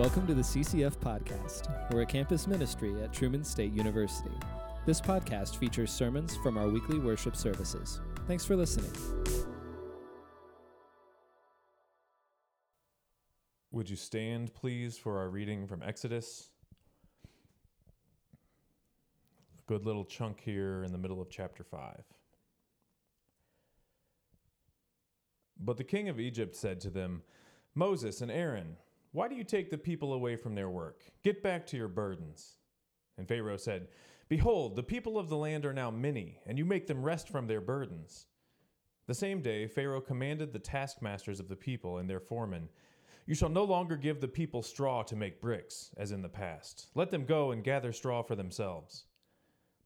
Welcome to the CCF Podcast. We're a campus ministry at Truman State University. This podcast features sermons from our weekly worship services. Thanks for listening. Would you stand, please, for our reading from Exodus? A good little chunk here in the middle of chapter 5. But the king of Egypt said to them, Moses and Aaron, why do you take the people away from their work? Get back to your burdens. And Pharaoh said, Behold, the people of the land are now many, and you make them rest from their burdens. The same day, Pharaoh commanded the taskmasters of the people and their foremen, You shall no longer give the people straw to make bricks, as in the past. Let them go and gather straw for themselves.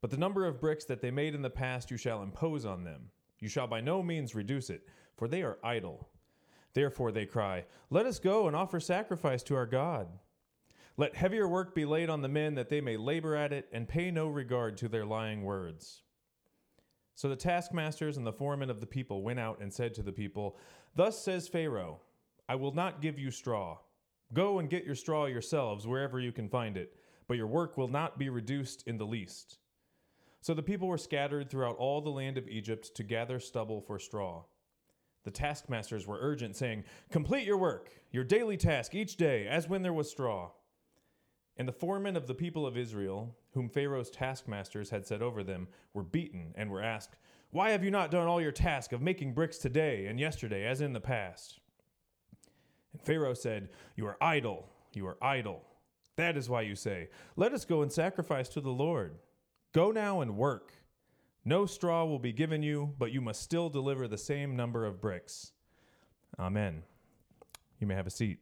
But the number of bricks that they made in the past you shall impose on them. You shall by no means reduce it, for they are idle. Therefore they cry, Let us go and offer sacrifice to our God. Let heavier work be laid on the men that they may labor at it and pay no regard to their lying words. So the taskmasters and the foremen of the people went out and said to the people, Thus says Pharaoh, I will not give you straw. Go and get your straw yourselves wherever you can find it, but your work will not be reduced in the least. So the people were scattered throughout all the land of Egypt to gather stubble for straw. The taskmasters were urgent, saying, Complete your work, your daily task each day, as when there was straw. And the foremen of the people of Israel, whom Pharaoh's taskmasters had set over them, were beaten and were asked, Why have you not done all your task of making bricks today and yesterday, as in the past? And Pharaoh said, You are idle, you are idle. That is why you say, Let us go and sacrifice to the Lord. Go now and work. No straw will be given you, but you must still deliver the same number of bricks. Amen. You may have a seat.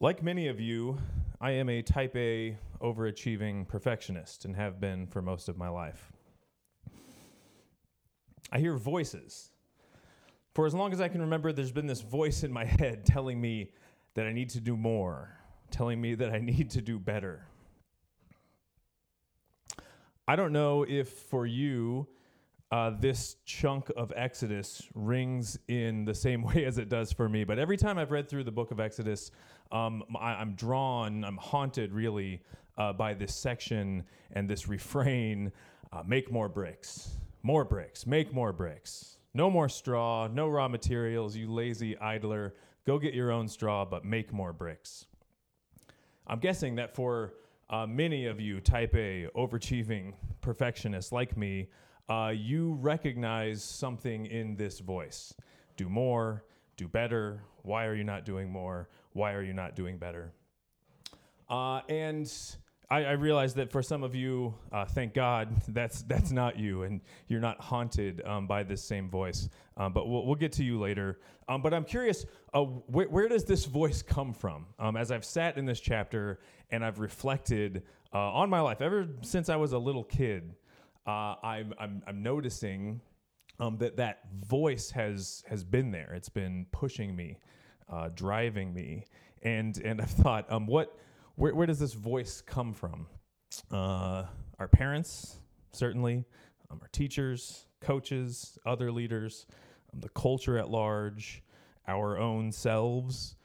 Like many of you, I am a type A overachieving perfectionist and have been for most of my life. I hear voices. For as long as I can remember, there's been this voice in my head telling me that I need to do more, telling me that I need to do better. I don't know if for you, uh, this chunk of Exodus rings in the same way as it does for me, but every time I've read through the book of Exodus, um, I, am drawn, I'm haunted really uh, by this section and this refrain uh, make more bricks, more bricks, make more bricks. No more straw, no raw materials, you lazy idler. Go get your own straw, but make more bricks. I'm guessing that for uh, many of you, type A, overachieving perfectionists like me, uh, you recognize something in this voice. Do more, do better. Why are you not doing more? Why are you not doing better? Uh, and I, I, realize that for some of you, uh, thank God, that's that's not you, and you're not haunted um, by this same voice. Um, but we'll, we'll get to you later. Um, but I'm curious, uh, wh- where does this voice come from? Um, as I've sat in this chapter and I've reflected uh, on my life ever since I was a little kid, uh, I'm, I'm, I'm noticing um, that that voice has has been there. It's been pushing me, uh, driving me, and and I've thought, um, what where, where does this voice come from? Uh, our parents, certainly, um, our teachers, coaches, other leaders, um, the culture at large, our own selves.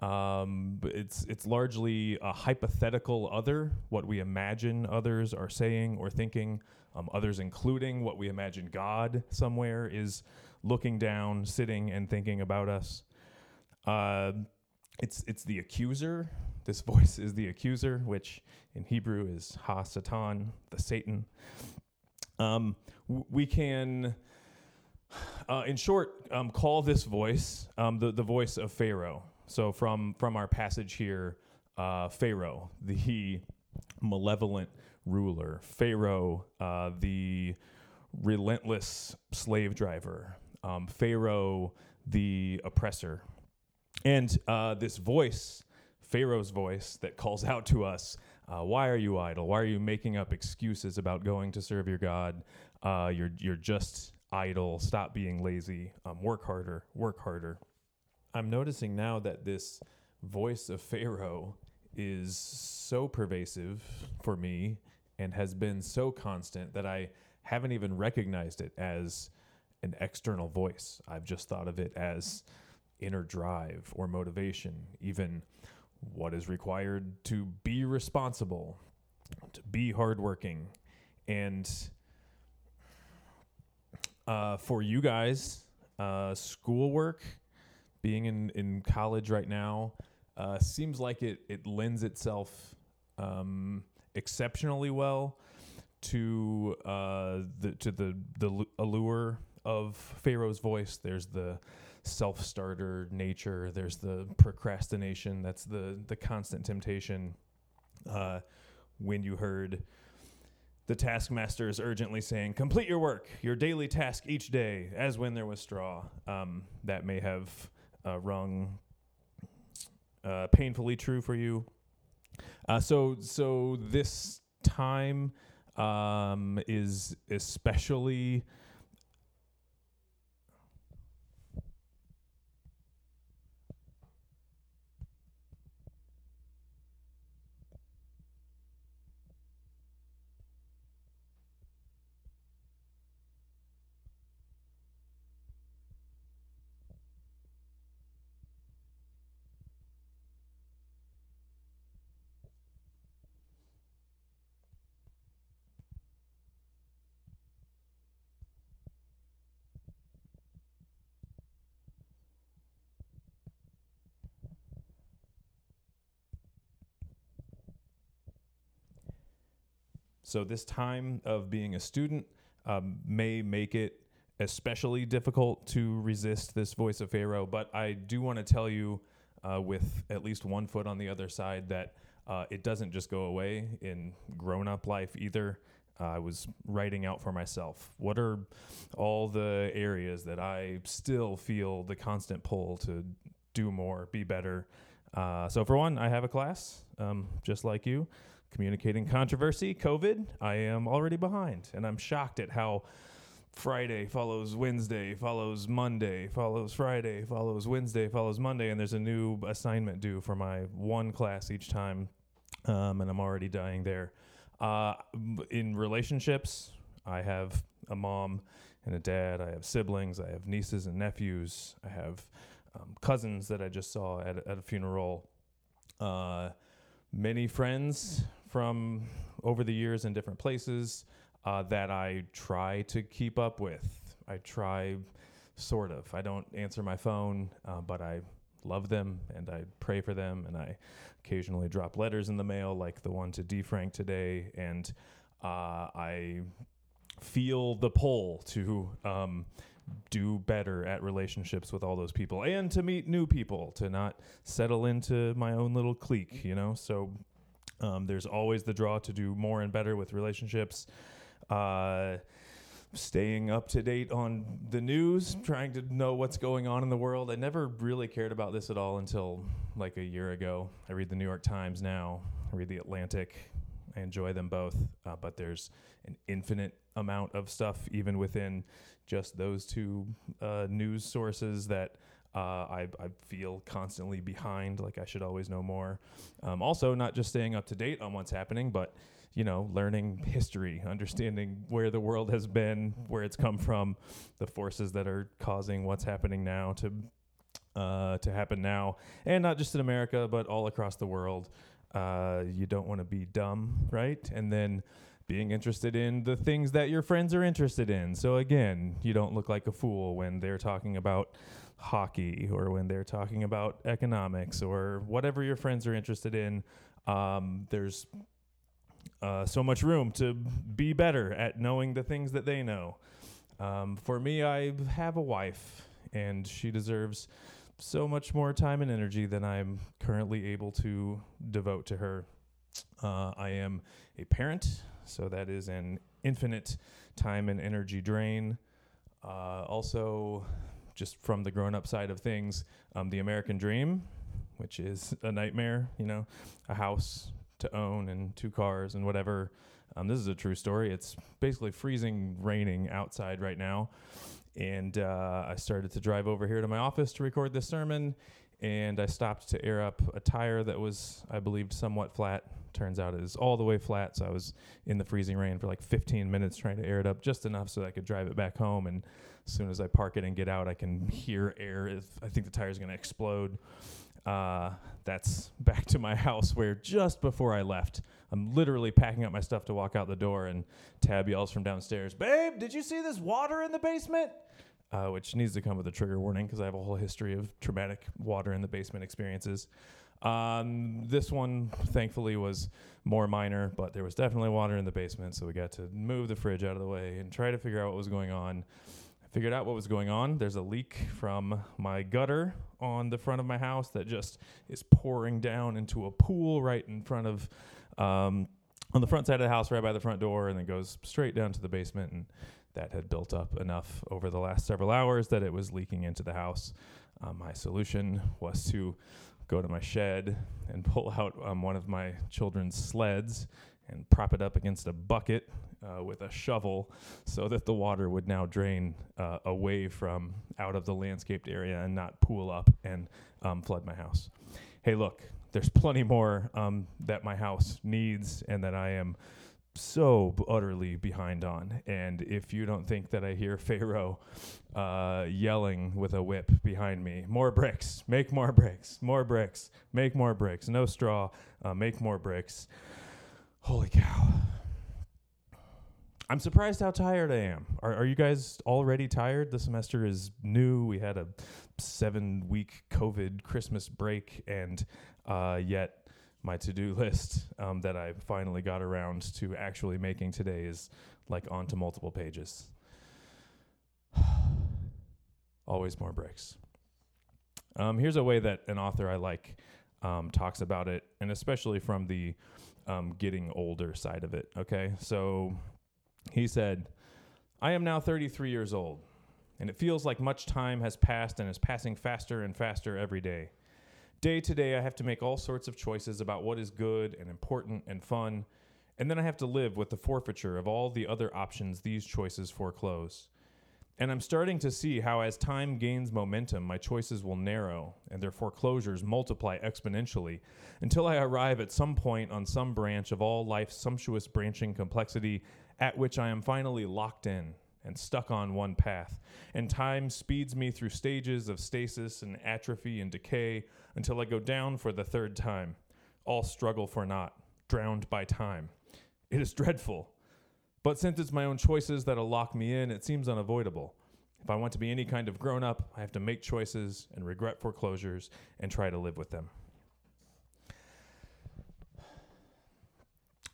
Um, it's it's largely a hypothetical other, what we imagine others are saying or thinking. Um, others, including what we imagine God somewhere is looking down, sitting, and thinking about us. Uh, it's it's the accuser this voice is the accuser, which in Hebrew is Ha Satan, the Satan. Um, w- we can, uh, in short, um, call this voice um, the, the voice of Pharaoh. So from, from our passage here, uh, Pharaoh, the malevolent ruler, Pharaoh, uh, the relentless slave driver, um, Pharaoh, the oppressor. And uh, this voice Pharaoh's voice that calls out to us uh, Why are you idle? Why are you making up excuses about going to serve your God? Uh, you're, you're just idle. Stop being lazy. Um, work harder. Work harder. I'm noticing now that this voice of Pharaoh is so pervasive for me and has been so constant that I haven't even recognized it as an external voice. I've just thought of it as inner drive or motivation, even what is required to be responsible, to be hardworking. And uh, for you guys, uh, schoolwork, being in, in college right now, uh, seems like it, it lends itself um, exceptionally well to uh, the to the the allure of Pharaoh's voice. There's the self-starter nature. There's the procrastination. That's the the constant temptation. Uh, when you heard the taskmaster is urgently saying, "Complete your work, your daily task each day, as when there was straw." Um, that may have uh, rung uh, painfully true for you. Uh, so, so this time um, is especially So this time of being a student um, may make it especially difficult to resist this voice of Pharaoh. But I do want to tell you, uh, with at least one foot on the other side, that uh, it doesn't just go away in grown up life either. Uh, I was writing out for myself. What are all the areas that I still feel the constant pull to do more, be better? Uh, so, for one, I have a class, um, just like you communicating controversy, COVID, I am already behind. And I'm shocked at how Friday follows Wednesday, follows Monday, follows Friday, follows Wednesday, follows Monday, and there's a new assignment due for my one class each time. Um, and I'm already dying there. Uh, in relationships, I have a mom and a dad. I have siblings. I have nieces and nephews. I have um, cousins that I just saw at, at a funeral. Uh, many friends from over the years in different places uh, that I try to keep up with. I try, sort of. I don't answer my phone, uh, but I love them and I pray for them and I occasionally drop letters in the mail, like the one to D. Frank today. And uh, I feel the pull to um, do better at relationships with all those people and to meet new people, to not settle into my own little clique, you know? So um, there's always the draw to do more and better with relationships. Uh, staying up to date on the news, trying to know what's going on in the world. I never really cared about this at all until like a year ago. I read the New York Times now, I read the Atlantic. I enjoy them both, uh, but there's an infinite amount of stuff even within just those two uh, news sources that uh, I, I, feel constantly behind, like I should always know more. Um, also, not just staying up to date on what's happening, but you know, learning history, understanding where the world has been, where it's come from, the forces that are causing what's happening now to uh, to happen now, and not just in America, but all across the world. Uh, you don't want to be dumb, right? And then being interested in the things that your friends are interested in. So again, you don't look like a fool when they're talking about hockey or when they're talking about economics or whatever your friends are interested in. Um, there's uh, so much room to be better at knowing the things that they know. Um, for me, I have a wife, and she deserves so much more time and energy than I'm currently able to devote to her. Uh, I am a parent, so that is an infinite time and energy drain. Uh, also, just from the grown up side of things, um, the American dream, which is a nightmare, you know, a house to own and two cars and whatever. Um, this is a true story. It's basically freezing, raining outside right now. And uh, I started to drive over here to my office to record this sermon. And I stopped to air up a tire that was, I believed, somewhat flat. Turns out it is all the way flat, so I was in the freezing rain for like 15 minutes trying to air it up just enough so that I could drive it back home. And as soon as I park it and get out, I can hear air. If I think the tire is going to explode. Uh, that's back to my house where just before I left, I'm literally packing up my stuff to walk out the door, and Tab yells from downstairs, Babe, did you see this water in the basement? Uh, which needs to come with a trigger warning because I have a whole history of traumatic water in the basement experiences. Um, this one, thankfully, was more minor, but there was definitely water in the basement, so we got to move the fridge out of the way and try to figure out what was going on. I figured out what was going on. There's a leak from my gutter on the front of my house that just is pouring down into a pool right in front of, um, on the front side of the house, right by the front door, and then goes straight down to the basement. And that had built up enough over the last several hours that it was leaking into the house. Um, my solution was to go to my shed and pull out um, one of my children's sleds and prop it up against a bucket uh, with a shovel so that the water would now drain uh, away from out of the landscaped area and not pool up and um, flood my house. Hey, look, there's plenty more um, that my house needs and that I am so utterly behind on. And if you don't think that I hear Pharaoh uh, yelling with a whip behind me, more bricks, make more bricks, more bricks, make more bricks, no straw, uh, make more bricks. Holy cow. I'm surprised how tired I am. Are, are you guys already tired? The semester is new. We had a seven week COVID Christmas break, and uh, yet my to-do list um, that I finally got around to actually making today is like onto multiple pages. Always more bricks. Um, here's a way that an author I like um, talks about it, and especially from the um, getting older side of it. Okay, so he said, "I am now 33 years old, and it feels like much time has passed and is passing faster and faster every day." Day to day, I have to make all sorts of choices about what is good and important and fun, and then I have to live with the forfeiture of all the other options these choices foreclose. And I'm starting to see how, as time gains momentum, my choices will narrow and their foreclosures multiply exponentially until I arrive at some point on some branch of all life's sumptuous branching complexity at which I am finally locked in and stuck on one path, and time speeds me through stages of stasis and atrophy and decay until I go down for the third time, all struggle for naught, drowned by time. It is dreadful. But since it's my own choices that'll lock me in, it seems unavoidable. If I want to be any kind of grown up, I have to make choices and regret foreclosures and try to live with them.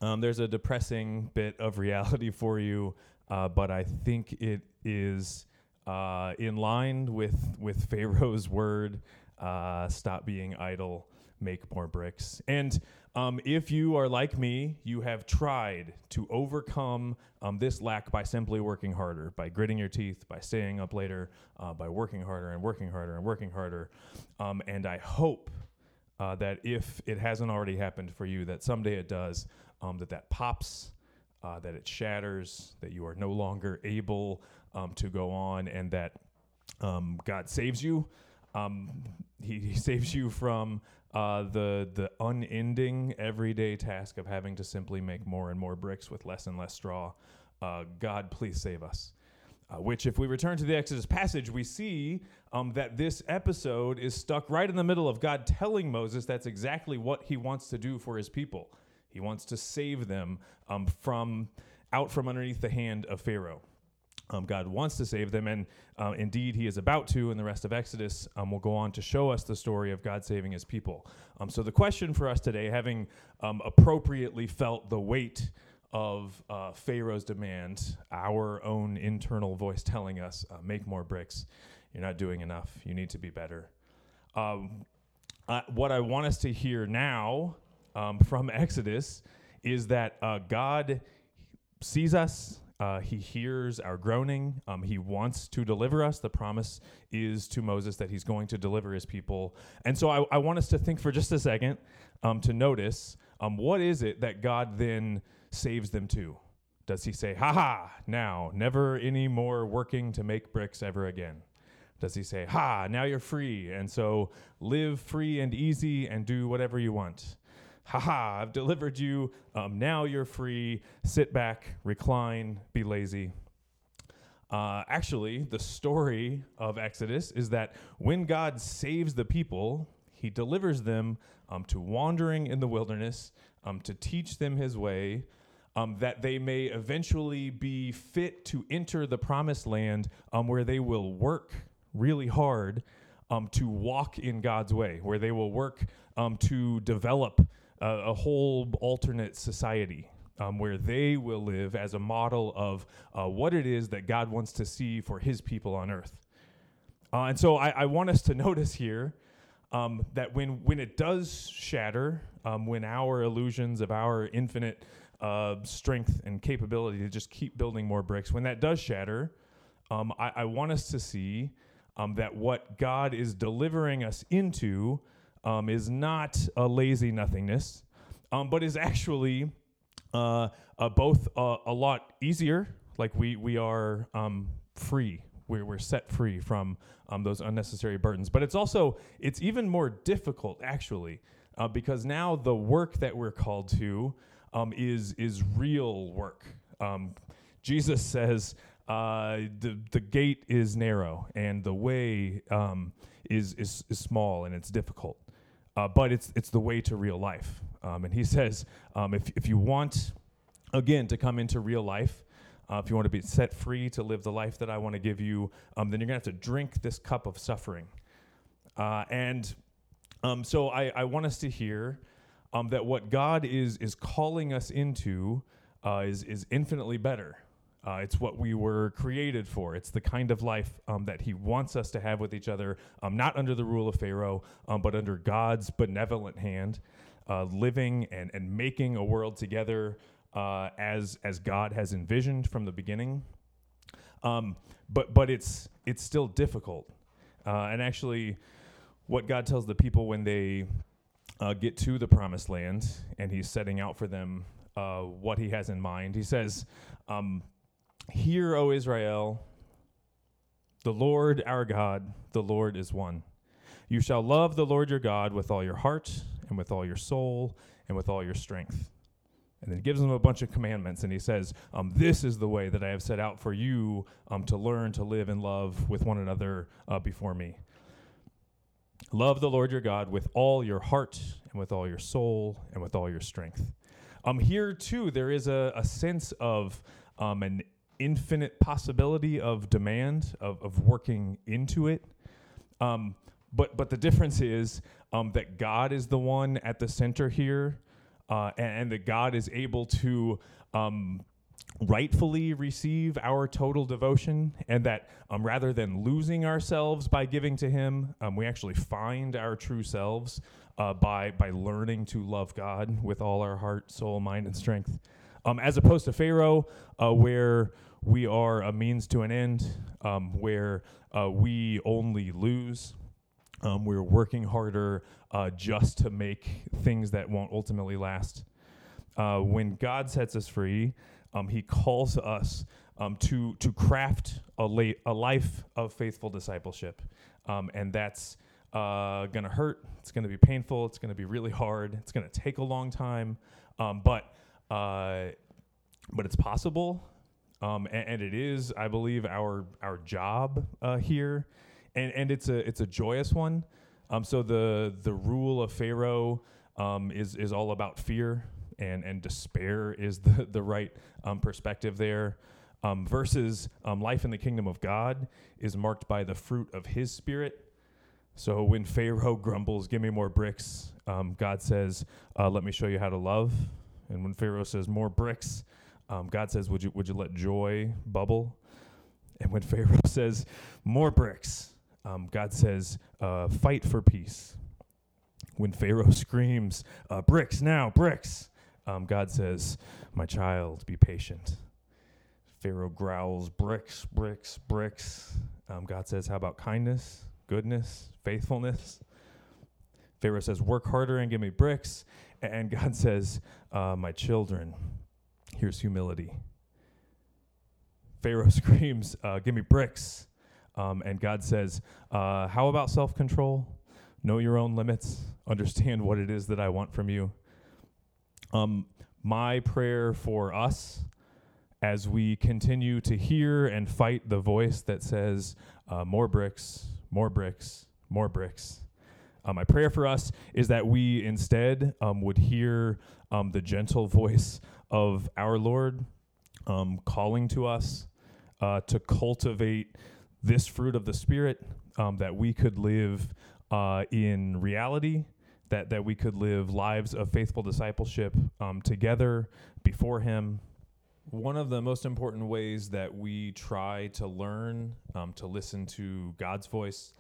Um, there's a depressing bit of reality for you uh, but I think it is uh, in line with with Pharaoh's word. Uh, stop being idle, make more bricks. And um, if you are like me, you have tried to overcome um, this lack by simply working harder, by gritting your teeth, by staying up later, uh, by working harder and working harder and working harder. Um, and I hope uh, that if it hasn't already happened for you, that someday it does, um, that that pops uh, that it shatters, that you are no longer able um, to go on, and that um, God saves you. Um, he, he, saves you from uh, the the unending everyday task of having to simply make more and more bricks with less and less straw. Uh, God, please save us. Uh, which, if we return to the Exodus passage, we see um, that this episode is stuck right in the middle of God telling Moses that's exactly what he wants to do for his people. He wants to save them um, from out from underneath the hand of Pharaoh. Um, God wants to save them, and uh, indeed, He is about to. And the rest of Exodus um, will go on to show us the story of God saving His people. Um, so, the question for us today, having um, appropriately felt the weight of uh, Pharaoh's demand, our own internal voice telling us, uh, "Make more bricks. You're not doing enough. You need to be better." Um, what I want us to hear now um, from Exodus is that uh, God sees us. Uh, he hears our groaning. Um, he wants to deliver us. The promise is to Moses that he's going to deliver his people. And so I, I want us to think for just a second um, to notice um, what is it that God then saves them to? Does he say, ha ha, now, never any more working to make bricks ever again? Does he say, Ha, now you're free, and so live free and easy and do whatever you want? Ha ha, I've delivered you. Um, now you're free. Sit back, recline, be lazy. Uh, actually, the story of Exodus is that when God saves the people, he delivers them um, to wandering in the wilderness, um, to teach them his way, um, that they may eventually be fit to enter the promised land um, where they will work really hard um, to walk in God's way, where they will work um, to develop a whole alternate society. Um, where they will live as a model of uh, what it is that God wants to see for his people on earth. Uh, and so I, I, want us to notice here um, that when, when it does shatter, um, when our illusions of our infinite uh, strength and capability to just keep building more bricks, when that does shatter, um, I, I, want us to see um, that what God is delivering us into um, is not a lazy nothingness, um, but is actually uh, uh, both a lot easier, like we, we are um, free. We're, we're set free from um, those unnecessary burdens. But it's also, it's even more difficult, actually, uh, because now the work that we're called to um, is, is real work. Um, Jesus says, uh, the the gate is narrow and the way is, is is small and it's difficult, uh, but it's it's the way to real life. Um, and he says, um, if if you want, again, to come into real life, uh, if you want to be set free to live the life that I want to give you, um, then you're gonna have to drink this cup of suffering. Uh, and um, so I, I want us to hear um, that what God is is calling us into uh, is is infinitely better. Uh, it's what we were created for. It's the kind of life um, that He wants us to have with each other, um, not under the rule of Pharaoh, um, but under God's benevolent hand, uh, living and, and making a world together uh, as as God has envisioned from the beginning. Um, but but it's it's still difficult, uh, and actually, what God tells the people when they uh, get to the promised land, and He's setting out for them uh, what He has in mind. He says. Um, Hear, O Israel, the Lord our God, the Lord is one. You shall love the Lord your God with all your heart, and with all your soul, and with all your strength. And then he gives them a bunch of commandments, and he says, um, This is the way that I have set out for you um, to learn to live in love with one another uh, before me. Love the Lord your God with all your heart, and with all your soul, and with all your strength. Um, here, too, there is a, a sense of um, an infinite possibility of demand of, of working into it. Um, but but the difference is um, that God is the one at the center here, uh, and, and, that God is able to um, rightfully receive our total devotion, and that um, rather than losing ourselves by giving to Him, um, we actually find our true selves uh, by by learning to love God with all our heart, soul, mind, and strength. Um, as opposed to Pharaoh, uh, where we are a means to an end um, where uh, we only lose. Um, we're working harder uh, just to make things that won't ultimately last. Uh, when God sets us free, um, He calls us um, to to craft a, la- a life of faithful discipleship, um, and that's uh, going to hurt. It's going to be painful. It's going to be really hard. It's going to take a long time, but uh, but it's possible um, and, and, it is, I believe, our our job uh, here, and and it's a it's a joyous one. Um, so the the rule of Pharaoh um, is is all about fear, and and despair is the the right um, perspective there. Um, versus um, life in the kingdom of God is marked by the fruit of His Spirit. So when Pharaoh grumbles, "Give me more bricks," God says, uh, "Let me show you how to love." And when Pharaoh says, "More bricks," Um, God says, "Would you would you let joy bubble?" And when Pharaoh says, "More bricks," um, God says, uh, "Fight for peace." When Pharaoh screams, uh, "Bricks now, bricks!" Um, God says, "My child, be patient." Pharaoh growls, "Bricks, bricks, bricks." Um, God says, "How about kindness, goodness, faithfulness?" Pharaoh says, "Work harder and give me bricks," and God says, uh, "My children." Here's humility. Pharaoh screams, uh, Give me bricks. Um, and God says, uh, How about self control? Know your own limits, understand what it is that I want from you. Um, my prayer for us as we continue to hear and fight the voice that says, uh, More bricks, more bricks, more bricks. Uh, my prayer for us is that we instead um, would hear um, the gentle voice of our Lord um, calling to us uh, to cultivate this fruit of the Spirit, um, that we could live uh, in reality, that, that we could live lives of faithful discipleship um, together before Him. One of the most important ways that we try to learn um, to listen to God's voice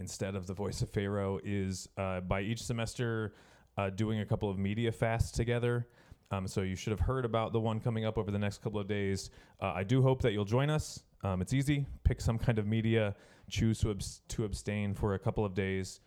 instead of the voice of Pharaoh is uh, by each semester uh, doing a couple of media fasts together. Um, so you should have heard about the one coming up over the next couple of days. Uh, I do hope that you'll join us. Um, it's easy. Pick some kind of media, choose to, abs- to abstain for a couple of days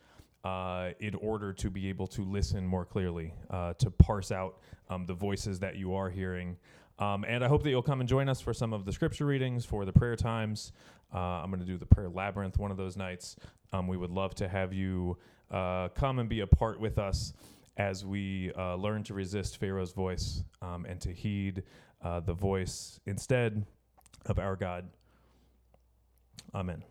uh, in order to be able to listen more clearly, uh, to parse out um, the voices that you are hearing. Um, and I hope that you'll come and join us for some of the scripture readings, for the prayer times. Uh, I'm going to do the prayer labyrinth one of those nights. Um, we would love to have you uh, come and be a part with us as we uh, learn to resist Pharaoh's voice um, and to heed uh, the voice instead of our God. Amen.